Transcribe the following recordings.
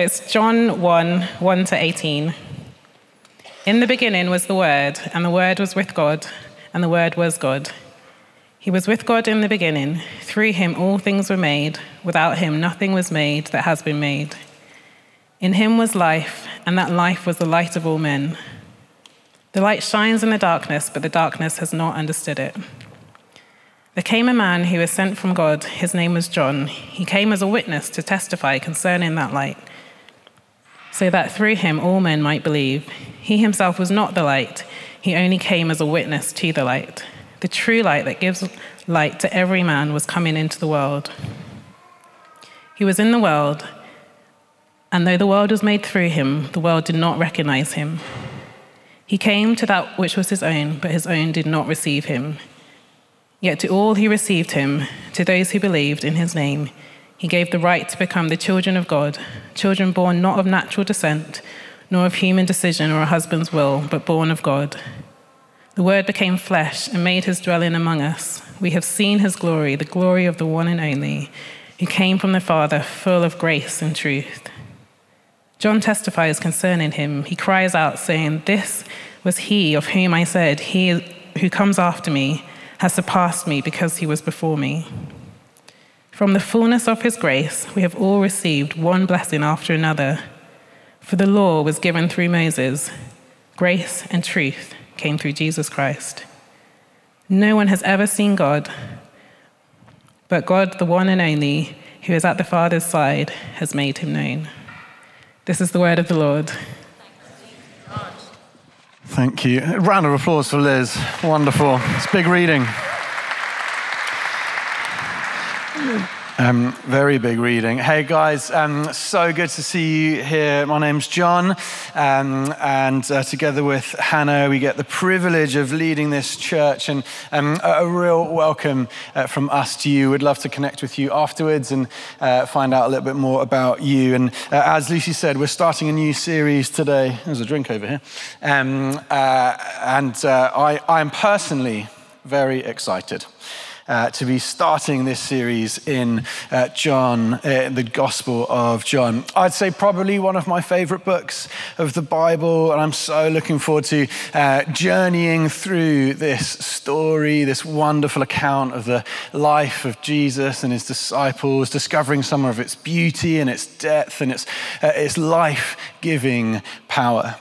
It's John 1 1 to 18. In the beginning was the Word, and the Word was with God, and the Word was God. He was with God in the beginning. Through him all things were made. Without him nothing was made that has been made. In him was life, and that life was the light of all men. The light shines in the darkness, but the darkness has not understood it. There came a man who was sent from God. His name was John. He came as a witness to testify concerning that light, so that through him all men might believe. He himself was not the light, he only came as a witness to the light. The true light that gives light to every man was coming into the world. He was in the world, and though the world was made through him, the world did not recognize him. He came to that which was his own, but his own did not receive him. Yet to all who received him, to those who believed in his name, he gave the right to become the children of God, children born not of natural descent, nor of human decision or a husband's will, but born of God. The Word became flesh and made his dwelling among us. We have seen his glory, the glory of the one and only, who came from the Father, full of grace and truth. John testifies concerning him. He cries out, saying, This was he of whom I said, He who comes after me has surpassed me because he was before me. From the fullness of his grace, we have all received one blessing after another. For the law was given through Moses, grace and truth came through Jesus Christ. No one has ever seen God, but God, the one and only, who is at the Father's side, has made him known. This is the word of the Lord. Thank you. A round of applause for Liz. Wonderful. It's big reading. Um, very big reading. Hey guys, um, so good to see you here. My name's Jon, um, and uh, together with Hannah, we get the privilege of leading this church, and um, a, real welcome uh, from us to you. We'd love to connect with you afterwards and uh, find out a little bit more about you. And uh, as Lucy said, we're starting a new series today. There's a drink over here, um, uh, and uh, I, I am personally very excited uh, to be starting this series in uh, John, uh, the Gospel of John. I'd say probably one of my favorite books of the Bible, and I'm so looking forward to uh, journeying through this story, this wonderful account of the life of Jesus and his disciples, discovering some of its beauty and its depth and its, uh, its life giving power.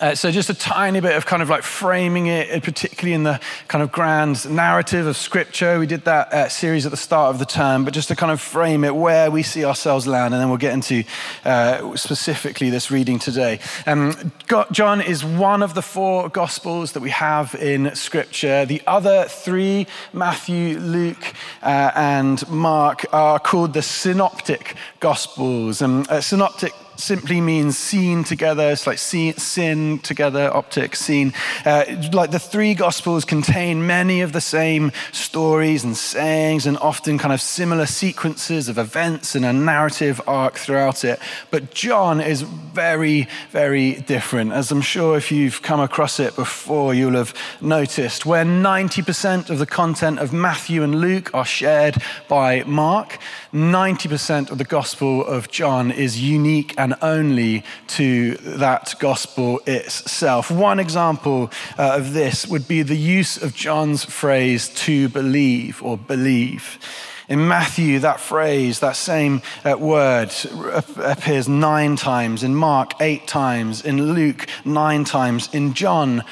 Uh, so, just a tiny bit of kind of like framing it, uh, particularly in the kind of grand narrative of Scripture. We did that uh, series at the start of the term, but just to kind of frame it where we see ourselves land, and then we'll get into uh, specifically this reading today. Um, John is one of the four Gospels that we have in Scripture. The other three, Matthew, Luke, uh, and Mark, are called the Synoptic Gospels. Um, synoptic simply means seen together. It's like see, sin together, optic, seen. Uh, like the three Gospels contain many of the same stories and sayings and often kind of similar sequences of events and a narrative arc throughout it. But John is very, very different. As I'm sure if you've come across it before, you'll have noticed. Where 90% of the content of Matthew and Luke are shared by Mark, 90% of the Gospel of John is unique and only to that Gospel itself. One example uh, of this would be the use of John's phrase to believe or believe. In Matthew, that phrase, that same uh, word appears nine times. In Mark, eight times. In Luke, nine times. In John,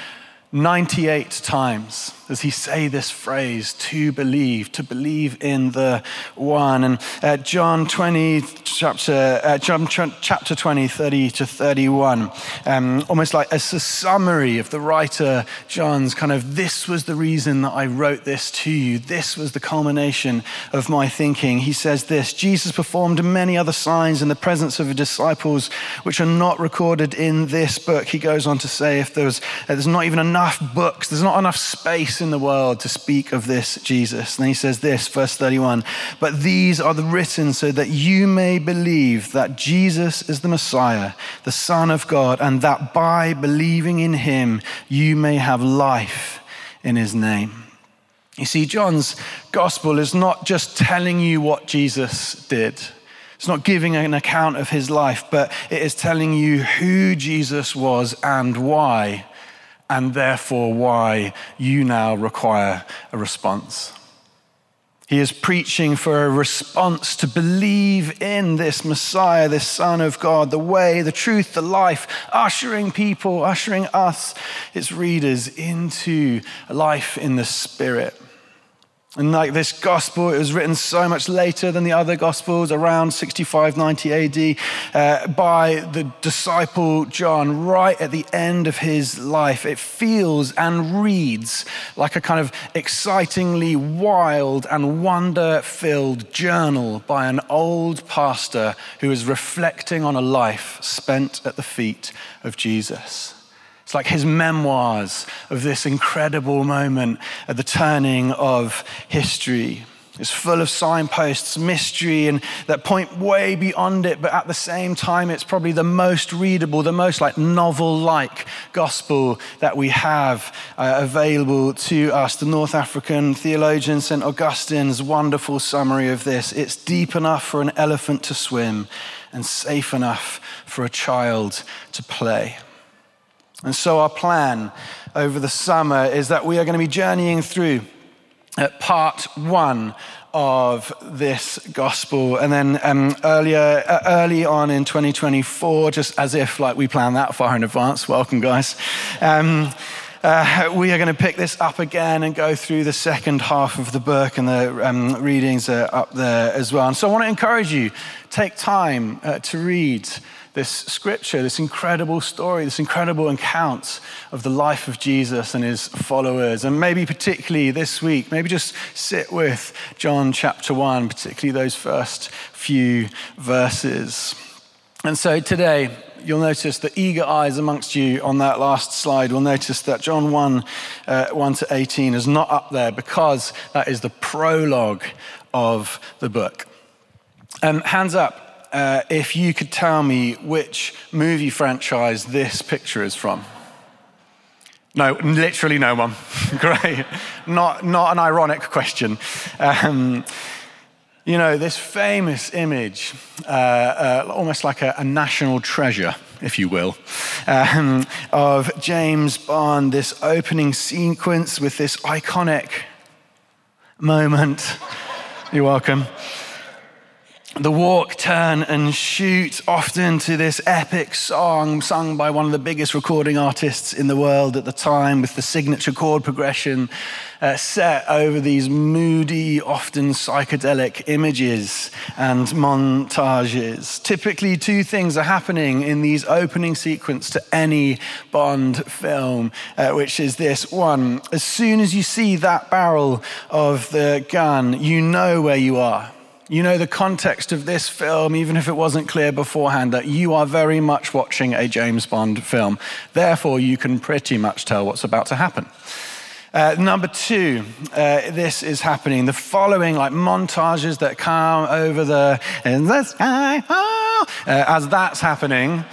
98 times does he say this phrase, to believe, to believe in the one. And uh, John 20, chapter, uh, John chapter 20, 30 to 31, um, almost like as a summary of the writer John's kind of, this was the reason that I wrote this to you. This was the culmination of my thinking. He says this Jesus performed many other signs in the presence of the disciples, which are not recorded in this book. He goes on to say, if there's, uh, there's not even enough books, there's not enough space in the world to speak of this Jesus. And he says this, verse 31 But these are the written so that you may believe that Jesus is the Messiah, the Son of God, and that by believing in him you may have life in his name. You see, John's gospel is not just telling you what Jesus did. It's not giving an account of his life, but it is telling you who Jesus was and why, and therefore why you now require a response. He is preaching for a response to believe in this Messiah, this Son of God, the way, the truth, the life, ushering people, ushering us, its readers, into life in the Spirit. And like this gospel, it was written so much later than the other gospels, around 65, 90 AD, uh, by the disciple John, right at the end of his life. It feels and reads like a kind of excitingly wild and wonder filled journal by an old pastor who is reflecting on a life spent at the feet of Jesus. It's like his memoirs of this incredible moment at the turning of history. It's full of signposts, mystery, and that point way beyond it, but at the same time, it's probably the most readable, the most like novel like gospel that we have uh, available to us. The North African theologian St. Augustine's wonderful summary of this it's deep enough for an elephant to swim and safe enough for a child to play. And so, our plan over the summer is that we are going to be journeying through uh, part one of this gospel. And then um, earlier, uh, early on in 2024, just as if like we planned that far in advance, welcome, guys. Um, uh, we are going to pick this up again and go through the second half of the book, and the um, readings are up there as well. And so I want to encourage you take time uh, to read this scripture, this incredible story, this incredible account of the life of Jesus and his followers. And maybe, particularly this week, maybe just sit with John chapter 1, particularly those first few verses. And so today, you'll notice the eager eyes amongst you on that last slide will notice that John 1, uh, 1 to 18 is not up there because that is the prologue of the book. Um, hands up uh, if you could tell me which movie franchise this picture is from. No, literally no one. Great. Not, not an ironic question. Um, you know, this famous image, uh, uh, almost like a, a, national treasure, if you will, um, of James Bond, this opening sequence with this iconic moment. You're welcome the walk, turn, and shoot, often to this epic song sung by one of the biggest recording artists in the world at the time, with the signature chord progression uh, set over these moody, often psychedelic images and montages. Typically, two things are happening in these opening sequence to any Bond film, uh, which is this one: as soon as you see that barrel of the gun, you know where you are you know the context of this film, even if it wasn't clear beforehand, that you are very much watching a James Bond film. Therefore, you can pretty much tell what's about to happen. Uh, number two, uh, this is happening. The following, like montages that come over the in the sky, oh, uh, as that's happening,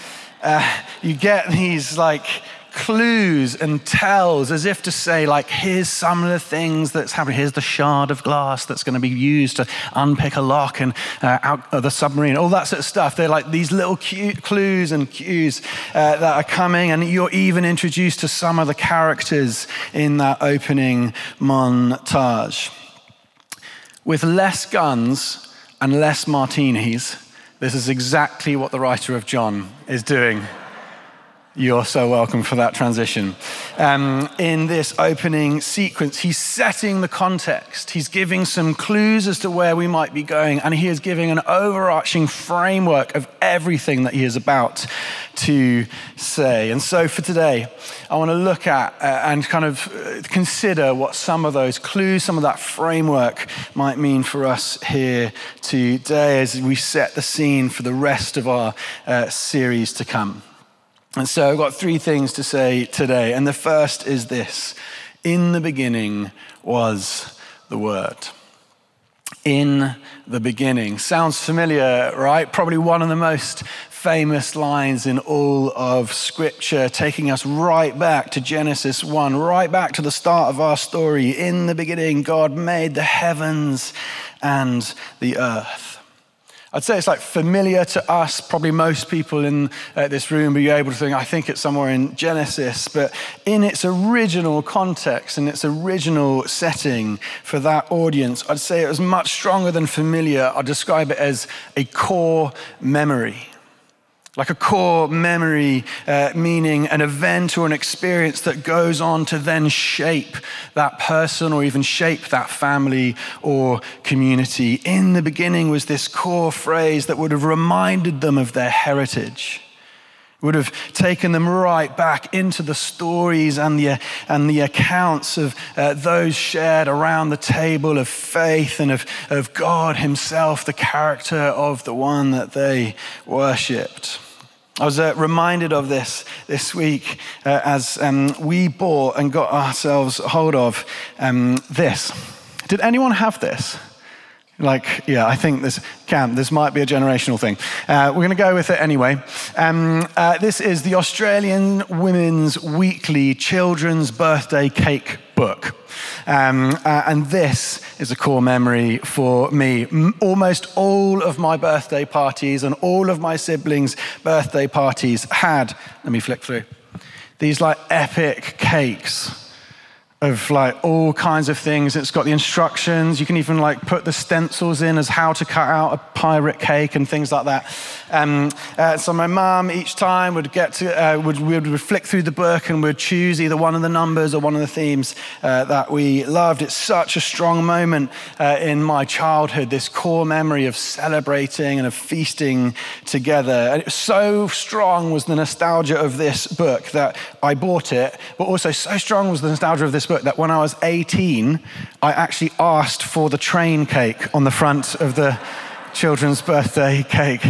uh, you get these like clues and tells as if to say, like, here's some of the things that's happening. Here's the shard of glass that's going to be used to unpick a lock and uh, out of the submarine, all that sort of stuff. They're like these little clues and cues uh, that are coming, and you're even introduced to some of the characters in that opening montage. With less guns and less martinis, this is exactly what the writer of John is doing you're so welcome for that transition. Um, in this opening sequence, he's setting the context. He's giving some clues as to where we might be going, and he is giving an overarching framework of everything that he is about to say. And so for today, I want to look at uh, and kind of uh, consider what some of those clues, some of that framework might mean for us here today as we set the scene for the rest of our uh, series to come. And so I've got three things to say today. And the first is this In the beginning was the Word. In the beginning. Sounds familiar, right? Probably one of the most famous lines in all of Scripture, taking us right back to Genesis 1, right back to the start of our story. In the beginning, God made the heavens and the earth. I'd say it's like familiar to us, probably most people in uh, this room, you're able to think, I think it's somewhere in Genesis. But in its original context, in its original setting for that audience, I'd say it was much stronger than familiar. I'd describe it as a core memory like a core memory, uh, meaning an event or an experience that goes on to then shape that person or even shape that family or community. In the beginning was this core phrase that would have reminded them of their heritage would have taken them right back into the stories and the, and the accounts of uh, those shared around the table of faith and of, of God Himself, the character of the one that they worshipped. I was uh, reminded of this this week uh, as um, we bought and got ourselves hold of um, this. Did anyone have this? Like, yeah, I think this can. This might be a generational thing. Uh, we're going to go with it anyway. Um, uh, this is the Australian Women's Weekly Children's Birthday Cake Book. Um, uh, and this is a core memory for me. M- almost all of my birthday parties and all of my siblings' birthday parties had, let me flick through, these like epic cakes of like all kinds of things. It's got the instructions. You can even like put the stencils in as how to cut out a pirate cake and things like that. Um, uh, so my mum each time would get to uh, would would, flick through the book and would choose either one of the numbers or one of the themes uh, that we loved. It's such a strong moment uh, in my childhood. This core memory of celebrating and of feasting together. And so strong was the nostalgia of this book that I bought it, but also so strong was the nostalgia of this book book that when I was 18, I actually asked for the train cake on the front of the children's birthday cake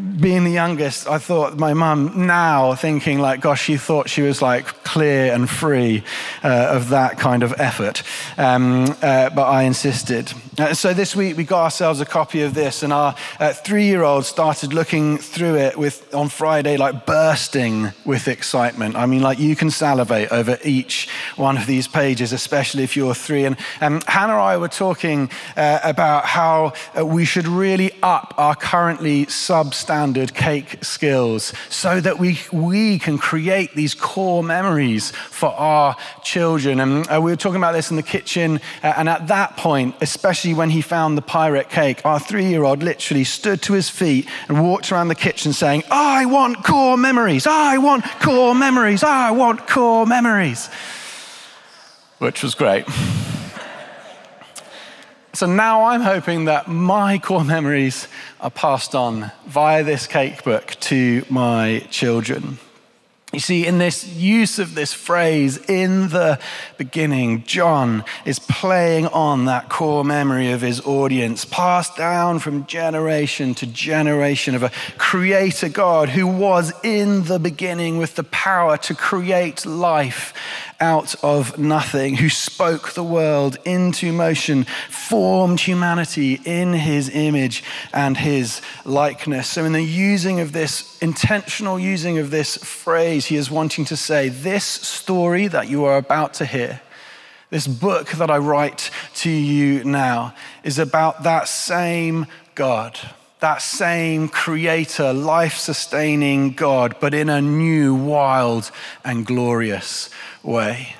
being the youngest, I thought my mum now thinking like, gosh, she thought she was like clear and free uh, of that kind of effort. Um, uh, but I insisted. Uh, so this week we got ourselves a copy of this, and our uh, three-year-old started looking through it with on Friday, like bursting with excitement. I mean, like you can salivate over each one of these pages, especially if you're three. And um, Hannah and I were talking uh, about how uh, we should really up our currently substandard standard cake skills so that we, we can create these core memories for our children. And uh, we were talking about this in the kitchen. Uh, and at that point, especially when he found the pirate cake, our three year old literally stood to his feet and walked around the kitchen saying, I want core memories. I want core memories. I want core memories. Which was great. So now I'm hoping that my core memories are passed on via this cake book to my children. You see, in this use of this phrase, in the beginning, John is playing on that core memory of his audience, passed down from generation to generation of a creator God who was in the beginning with the power to create life out of nothing, who spoke the world into motion, formed humanity in his image and his likeness. So, in the using of this, intentional using of this phrase, he is wanting to say, This story that you are about to hear. This book that I write to you now is about that same God that same creator, life sustaining God, but in a new, wild, and glorious way.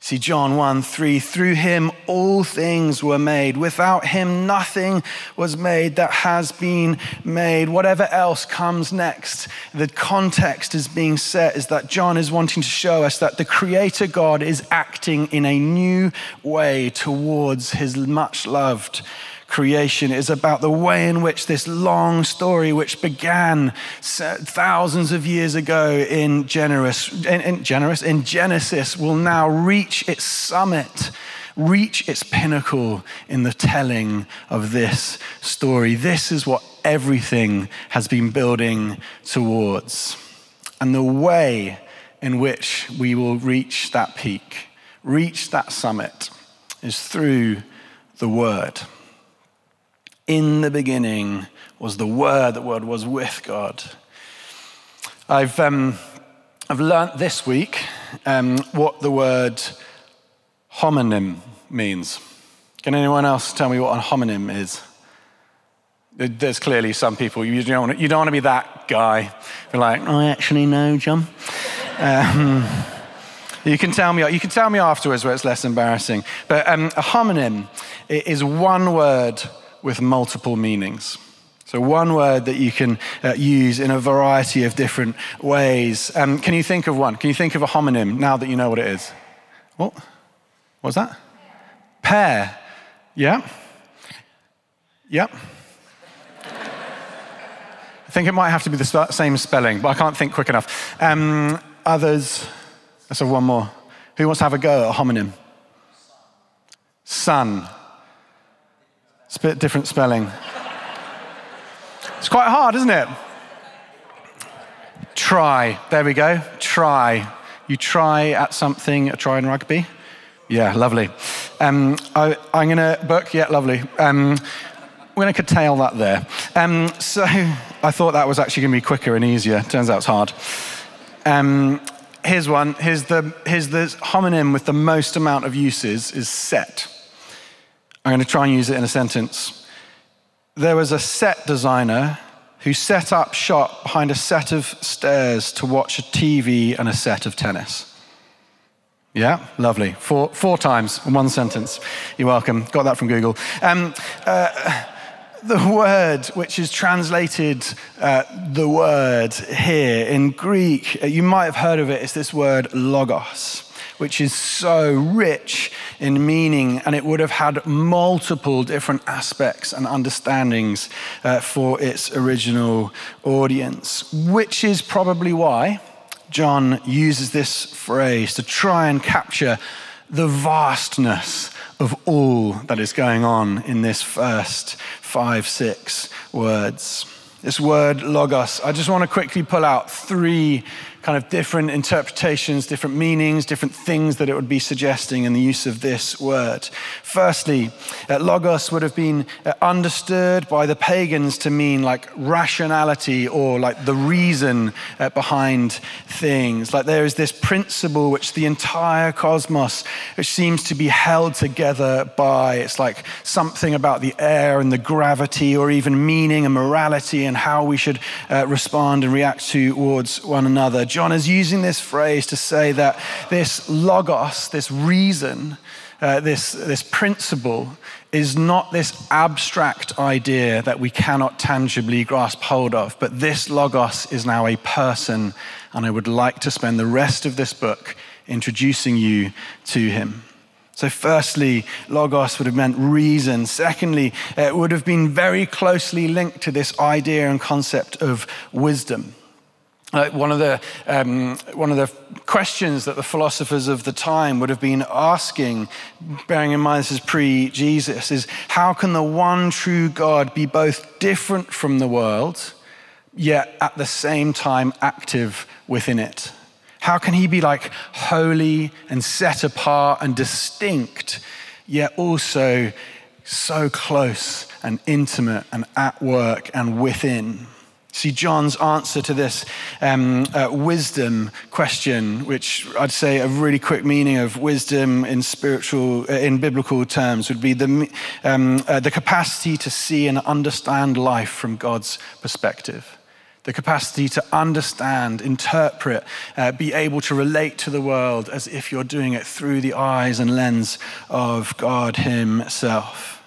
See, John 1 3, through him all things were made. Without him, nothing was made that has been made. Whatever else comes next, the context is being set is that John is wanting to show us that the Creator God is acting in a new way towards his much loved creation. is about the way in which this long story, which began thousands of years ago in, generous, in, in, generous, in Genesis, will now reach its summit reach its pinnacle in the telling of this story. This is what everything has been building towards. And the way in which we will reach that peak, reach that summit, is through the Word. In the beginning was the Word, the Word was with God. I've, um, I've learnt this week um, what the word homonym means. Can anyone else tell me what a homonym is? There's clearly some people, you don't want to, you don't want to be that guy. You're like, I actually know, Jon. Um, you can tell me. You can tell me afterwards where it's less embarrassing. But um, a homonym is one word with multiple meanings. So one word that you can uh, use in a variety of different ways. Um, can you think of one? Can you think of a homonym now that you know what it is? What? What's that? Pair. Yeah. Yep. I think it might have to be the same spelling, but I can't think quick enough. Um, others. Let's have one more. Who wants to have a go at a homonym? Son. It's a bit different spelling. It's quite hard, isn't it? Try. There we go. Try. You try at something, try in rugby. Yeah, lovely. Um, I, am going to book. Yeah, lovely. Um, we're going to curtail that there. Um, so I thought that was actually going to be quicker and easier. Turns out it's hard. Um, here's one. Here's the, here's the homonym with the most amount of uses is set. I'm going to try and use it in a sentence. There was a set designer who set up shop behind a set of stairs to watch a TV and a set of tennis. Yeah, lovely. Four, four times in one sentence. You're welcome. Got that from Google. Um, uh, the word which is translated uh, the word here in Greek, uh, you might have heard of it, it's this word logos which is so rich in meaning, and it would have had multiple different aspects and understandings uh, for its original audience, which is probably why John uses this phrase to try and capture the vastness of all that is going on in this first five, six words. This word logos, I just want to quickly pull out three kind of different interpretations, different meanings, different things that it would be suggesting in the use of this word. Firstly, uh, logos would have been uh, understood by the pagans to mean like rationality or like the reason uh, behind things. Like there is this principle which the entire cosmos, which seems to be held together by. It's like something about the air and the gravity, or even meaning and morality and how we should uh, respond and react towards one another. John is using this phrase to say that this logos, this reason, uh, this, this principle, is not this abstract idea that we cannot tangibly grasp hold of, but this logos is now a person, and I would like to spend the rest of this book introducing you to him. So, firstly, logos would have meant reason. Secondly, it would have been very closely linked to this idea and concept of wisdom. Uh, one, of the, um, one of the questions that the philosophers of the time would have been asking, bearing in mind this is pre Jesus, is how can the one true God be both different from the world, yet at the same time active within it? How can he be like holy and set apart and distinct, yet also so close and intimate and at work and within? See, John's answer to this um, uh, wisdom question, which I'd say a really quick meaning of wisdom in spiritual, uh, in biblical terms, would be the, um, uh, the capacity to see and understand life from God's perspective. The capacity to understand, interpret, uh, be able to relate to the world as if you're doing it through the eyes and lens of God Himself.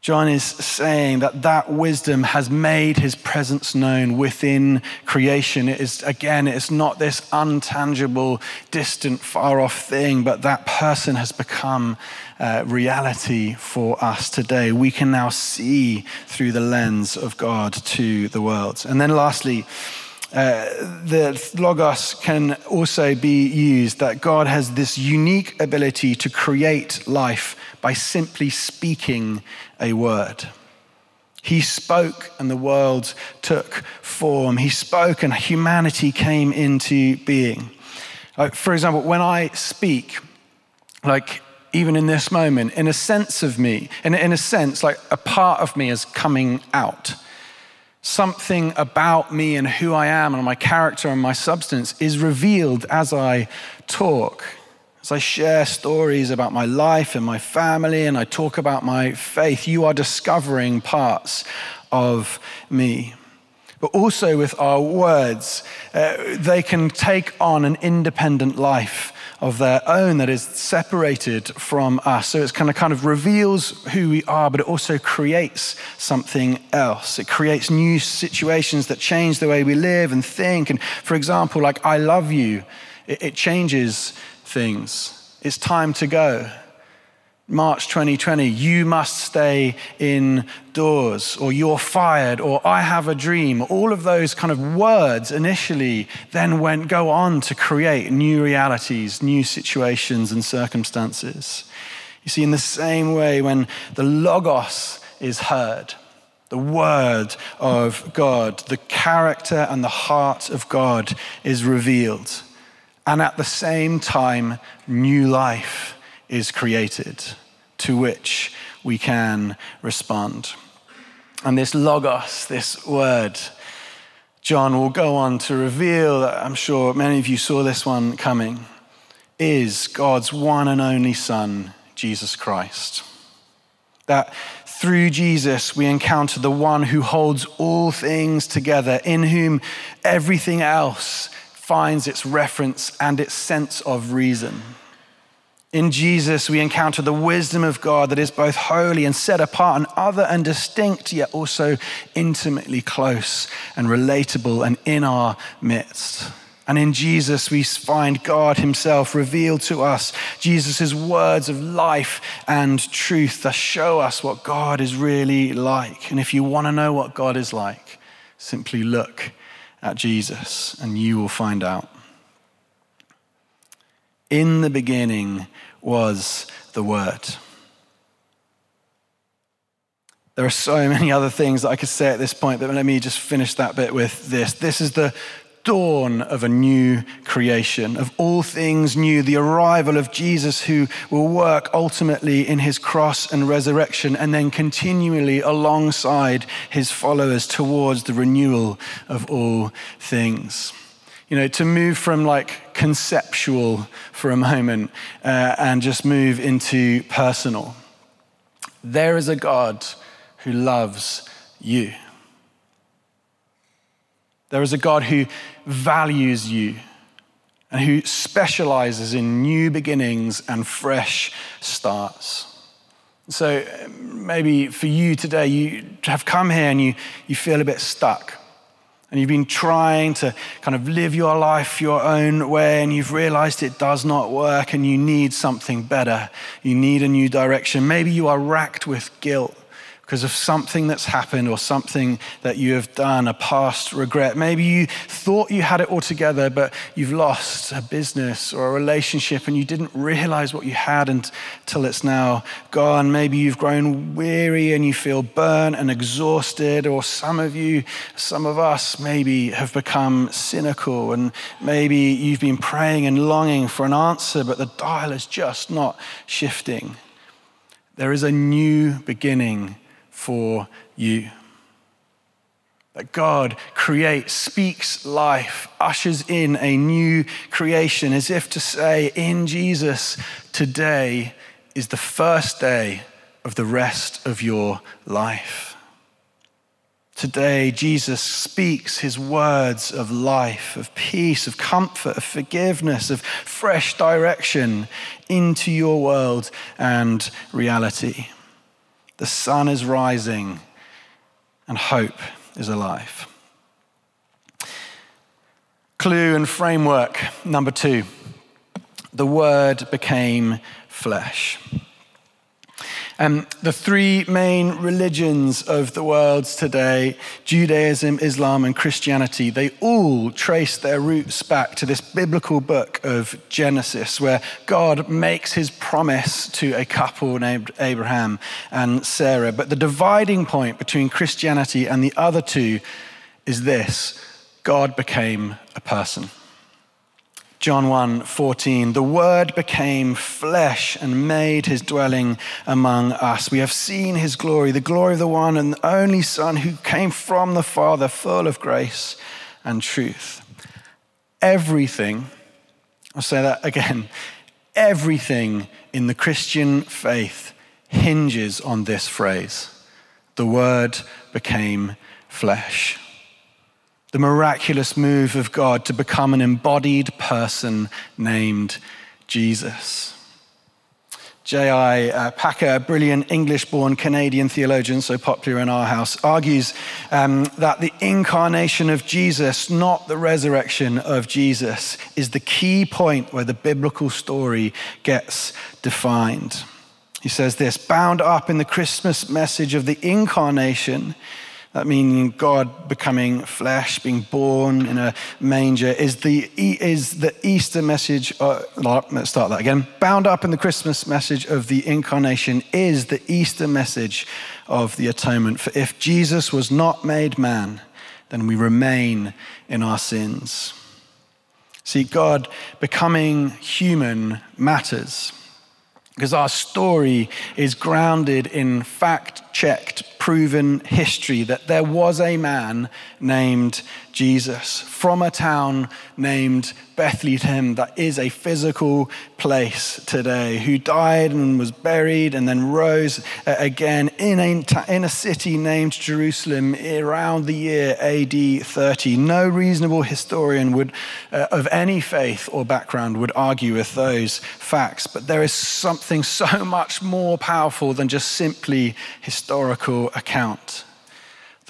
John is saying that that wisdom has made his presence known within creation. It is, again, it's not this untangible, distant, far off thing, but that person has become uh, reality for us today. We can now see through the lens of God to the world. And then lastly, uh, the logos can also be used that God has this unique ability to create life by simply speaking a word. He spoke and the world took form. He spoke and humanity came into being. Like, for example, when I speak, like even in this moment, in a sense of me, in, in a sense, like a part of me is coming out. Something about me and who I am and my character and my substance is revealed as I talk. As I share stories about my life and my family and I talk about my faith, you are discovering parts of me. But also with our words, uh, they can take on an independent life of their own that is separated from us. So it's kind of kind of reveals who we are, but it also creates something else. It creates new situations that change the way we live and think. And for example, like I love you, it, it changes things. It's time to go. March 2020, you must stay indoors, or you're fired, or I have a dream. All of those kind of words initially then went, go on to create new realities, new situations and circumstances. You see, in the same way, when the Logos is heard, the Word of God, the character and the heart of God is revealed. And at the same time, new life is created to which we can respond. And this logos, this word, John will go on to reveal I'm sure many of you saw this one coming, is God's one and only Son, Jesus Christ. That through Jesus we encounter the one who holds all things together, in whom everything else finds its reference and its sense of reason. In Jesus, we encounter the wisdom of God that is both holy and set apart and other and distinct, yet also intimately close and relatable and in our midst. And in Jesus, we find God Himself revealed to us. Jesus' words of life and truth that show us what God is really like. And if you want to know what God is like, simply look at Jesus and you will find out. In the beginning was the Word. There are so many other things that I could say at this point, but let me just finish that bit with this. This is the dawn of a new creation, of all things new, the arrival of Jesus who will work ultimately in his cross and resurrection and then continually alongside his followers towards the renewal of all things you know, to move from like conceptual for a moment uh, and just move into personal. There is a God who loves you. There is a God who values you and who specializes in new beginnings and fresh starts. So um, maybe for you today, you have come here and you, you feel a bit stuck and you've been trying to kind of live your life your own way, and you've realized it does not work, and you need something better. You need a new direction. Maybe you are racked with guilt because of something that's happened or something that you have done, a past regret. Maybe you thought you had it all together, but you've lost a business or a relationship and you didn't realize what you had until it's now gone. Maybe you've grown weary and you feel burnt and exhausted, or some of you, some of us, maybe have become cynical and maybe you've been praying and longing for an answer, but the dial is just not shifting. There is a new beginning for you. That God creates, speaks life, ushers in a new creation, as if to say, in Jesus, today is the first day of the rest of your life. Today, Jesus speaks his words of life, of peace, of comfort, of forgiveness, of fresh direction into your world and reality. The sun is rising and hope is alive. Clue and framework number two the word became flesh. Um, the three main religions of the world today Judaism, Islam, and Christianity they all trace their roots back to this biblical book of Genesis, where God makes his promise to a couple named Abraham and Sarah. But the dividing point between Christianity and the other two is this God became a person. John 1 14, the Word became flesh and made his dwelling among us. We have seen his glory, the glory of the one and only Son who came from the Father, full of grace and truth. Everything, I'll say that again, everything in the Christian faith hinges on this phrase the Word became flesh. The miraculous move of God to become an embodied person named Jesus. J.I. Uh, Packer, a brilliant English born Canadian theologian, so popular in our house, argues um, that the incarnation of Jesus, not the resurrection of Jesus, is the key point where the biblical story gets defined. He says this bound up in the Christmas message of the incarnation that meaning God becoming flesh, being born in a manger, is the, is the Easter message. Uh, let's start that again. Bound up in the Christmas message of the incarnation is the Easter message of the atonement. For if Jesus was not made man, then we remain in our sins. See, God becoming human matters because our story is grounded in fact checked, proven history that there was a man named Jesus from a town named Bethlehem that is a physical place today, who died and was buried and then rose again in a, in a city named Jerusalem around the year AD 30. No reasonable historian would, uh, of any faith or background would argue with those facts, but there is something so much more powerful than just simply historical account.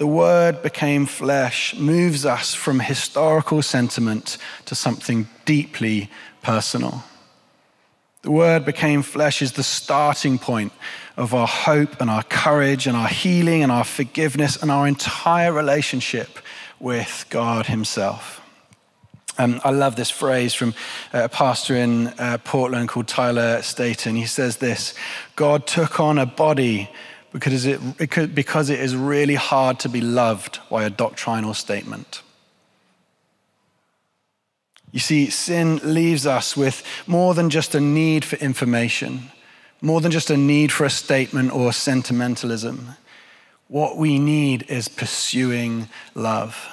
The word became flesh moves us from historical sentiment to something deeply personal. The word became flesh is the starting point of our hope and our courage and our healing and our forgiveness and our entire relationship with God Himself. Um, I love this phrase from a pastor in uh, Portland called Tyler Staton. He says this God took on a body because it, because it is really hard to be loved by a doctrinal statement. You see, sin leaves us with more than just a need for information, more than just a need for a statement or sentimentalism. What we need is pursuing love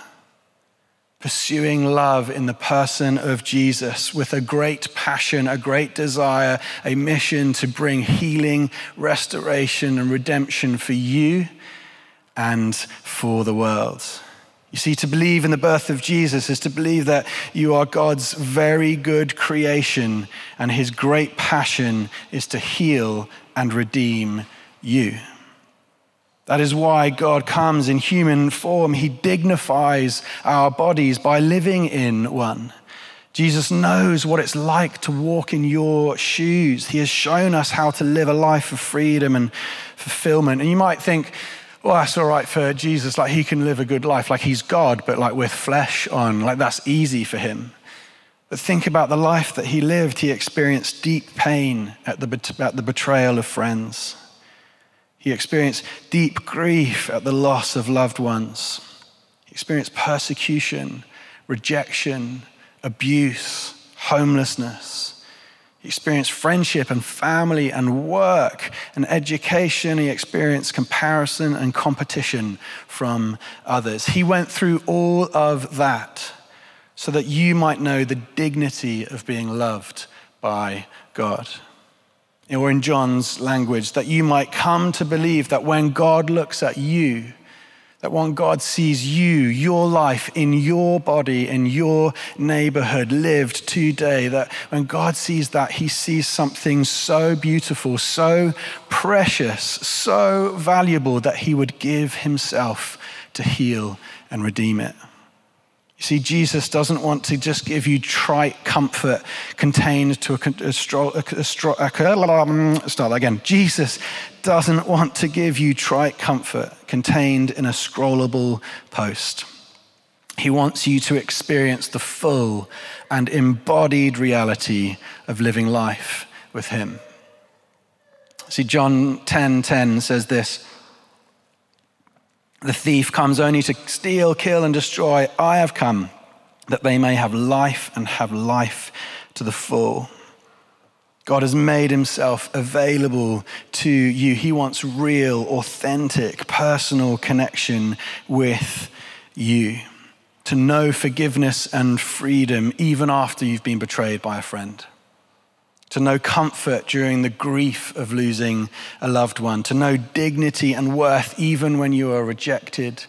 pursuing love in the person of Jesus with a great passion, a great desire, a mission to bring healing, restoration, and redemption for you and for the world. You see, to believe in the birth of Jesus is to believe that you are God's very good creation, and his great passion is to heal and redeem you. That is why God comes in human form. He dignifies our bodies by living in one. Jesus knows what it's like to walk in your shoes. He has shown us how to live a life of freedom and fulfillment. And you might think, well, that's all right for Jesus. Like he can live a good life, like he's God, but like with flesh on. Like that's easy for him. But think about the life that he lived. He experienced deep pain at the, at the betrayal of friends. He experienced deep grief at the loss of loved ones. He experienced persecution, rejection, abuse, homelessness. He experienced friendship and family and work and education. He experienced comparison and competition from others. He went through all of that so that you might know the dignity of being loved by God or in John's language, that you might come to believe that when God looks at you, that when God sees you, your life in your body, in your neighborhood lived today, that when God sees that, he sees something so beautiful, so precious, so valuable that he would give himself to heal and redeem it. You see, Jesus doesn't want to just give you trite comfort contained to a, a, a, a um, start again. Jesus doesn't want to give you trite comfort contained in a scrollable post. He wants you to experience the full and embodied reality of living life with Him. See, John 10 10 says this the thief comes only to steal, kill, and destroy. I have come that they may have life and have life to the full. God has made himself available to you. He wants real, authentic, personal connection with you. To know forgiveness and freedom even after you've been betrayed by a friend. To know comfort during the grief of losing a loved one, to know dignity and worth even when you are rejected,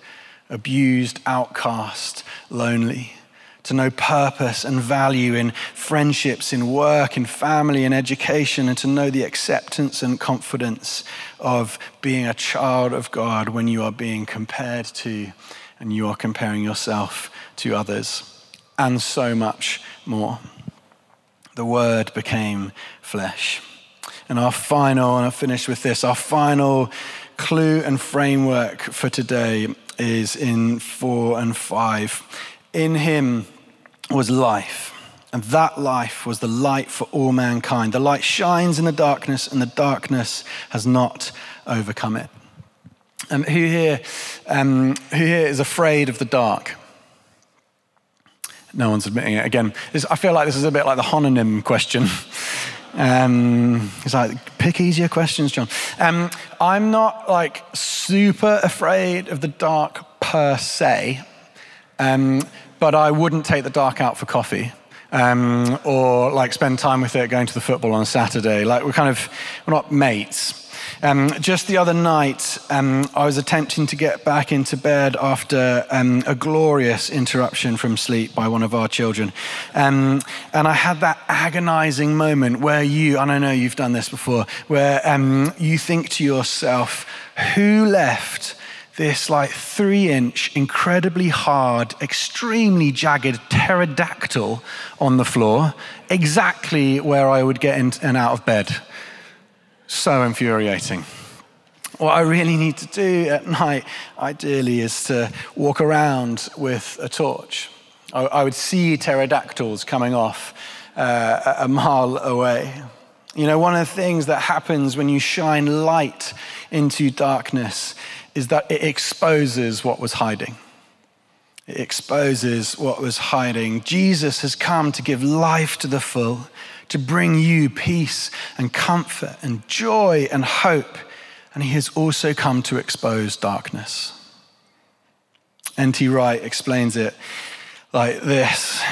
abused, outcast, lonely, to know purpose and value in friendships, in work, in family, in education, and to know the acceptance and confidence of being a child of God when you are being compared to and you are comparing yourself to others, and so much more the Word became flesh. And our final, and I'll finish with this, our final clue and framework for today is in four and five. In him was life, and that life was the light for all mankind. The light shines in the darkness, and the darkness has not overcome it. Um, who, here, um, who here is afraid of the dark? No one's admitting it. Again, this, I feel like this is a bit like the homonym question. Um, it's like, pick easier questions, Jon. Um, I'm not like super afraid of the dark per se, um, but I wouldn't take the dark out for coffee. Um, or like spend time with it going to the football on Saturday. Like we're kind of, we're not mates. Um, just the other night, um, I was attempting to get back into bed after um, a glorious interruption from sleep by one of our children. Um, and I had that agonizing moment where you, and I know you've done this before, where um, you think to yourself, who left? this like three inch, incredibly hard, extremely jagged pterodactyl on the floor, exactly where I would get in and out of bed. So infuriating. What I really need to do at night, ideally, is to walk around with a torch. I, I would see pterodactyls coming off uh, a mile away. You know, one of the things that happens when you shine light into darkness is that it exposes what was hiding. It exposes what was hiding. Jesus has come to give life to the full to bring you peace and comfort and joy and hope. And he has also come to expose darkness. N.T. Wright explains it like this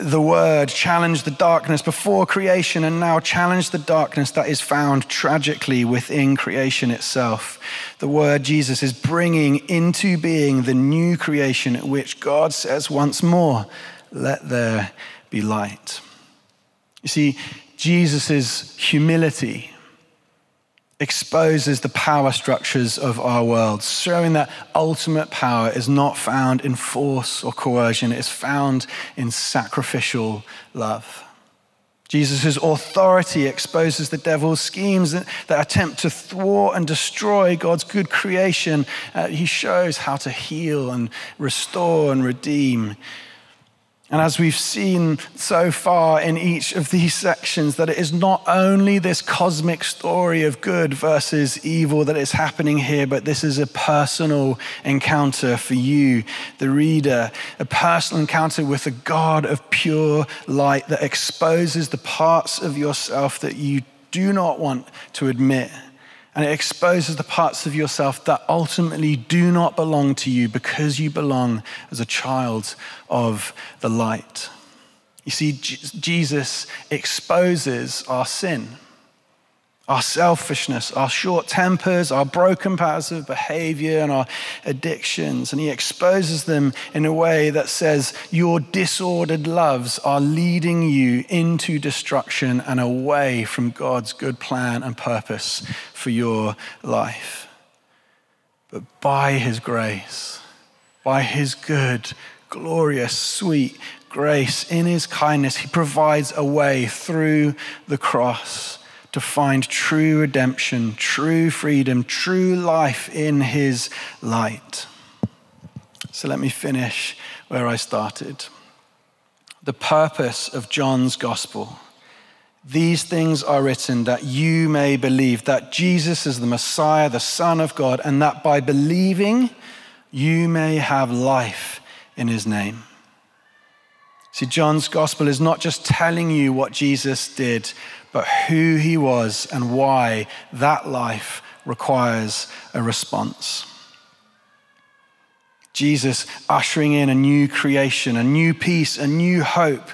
The word challenged the darkness before creation and now challenged the darkness that is found tragically within creation itself. The word Jesus is bringing into being the new creation at which God says once more, Let there be light. You see, Jesus' humility exposes the power structures of our world, showing that ultimate power is not found in force or coercion, it is found in sacrificial love. Jesus' authority exposes the devil's schemes that, attempt to thwart and destroy God's good creation. Uh, he shows how to heal and restore and redeem. And as we've seen so far in each of these sections, that it is not only this cosmic story of good versus evil that is happening here, but this is a personal encounter for you, the reader, a personal encounter with a God of pure light that exposes the parts of yourself that you do not want to admit and it exposes the parts of yourself that ultimately do not belong to you because you belong as a child of the light. You see, Jesus exposes our sin our selfishness, our short tempers, our broken patterns of behavior, and our addictions. And he exposes them in a way that says, Your disordered loves are leading you into destruction and away from God's good plan and purpose for your life. But by his grace, by his good, glorious, sweet grace, in his kindness, he provides a way through the cross to find true redemption, true freedom, true life in His light. So let me finish where I started. The purpose of John's gospel. These things are written that you may believe that Jesus is the Messiah, the Son of God, and that by believing you may have life in his name. See, John's gospel is not just telling you what Jesus did, but who he was and why that life requires a response. Jesus ushering in a new creation, a new peace, a new hope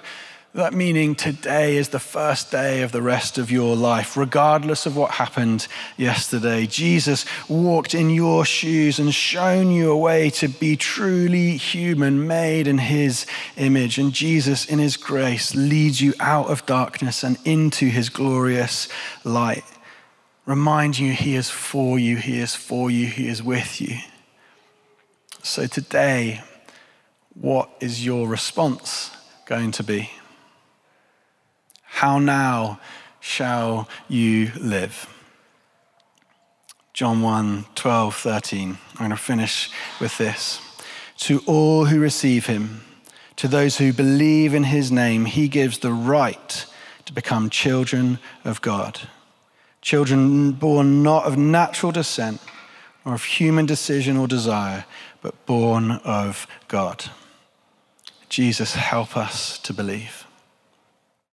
That meaning today is the first day of the rest of your life, regardless of what happened yesterday. Jesus walked in your shoes and shown you a way to be truly human, made in his image. And Jesus, in his grace, leads you out of darkness and into his glorious light, reminding you he is for you, he is for you, he is with you. So today, what is your response going to be? How now shall you live? John 1 12, 13. I'm going to finish with this. To all who receive him, to those who believe in his name, he gives the right to become children of God. Children born not of natural descent or of human decision or desire, but born of God. Jesus, help us to believe.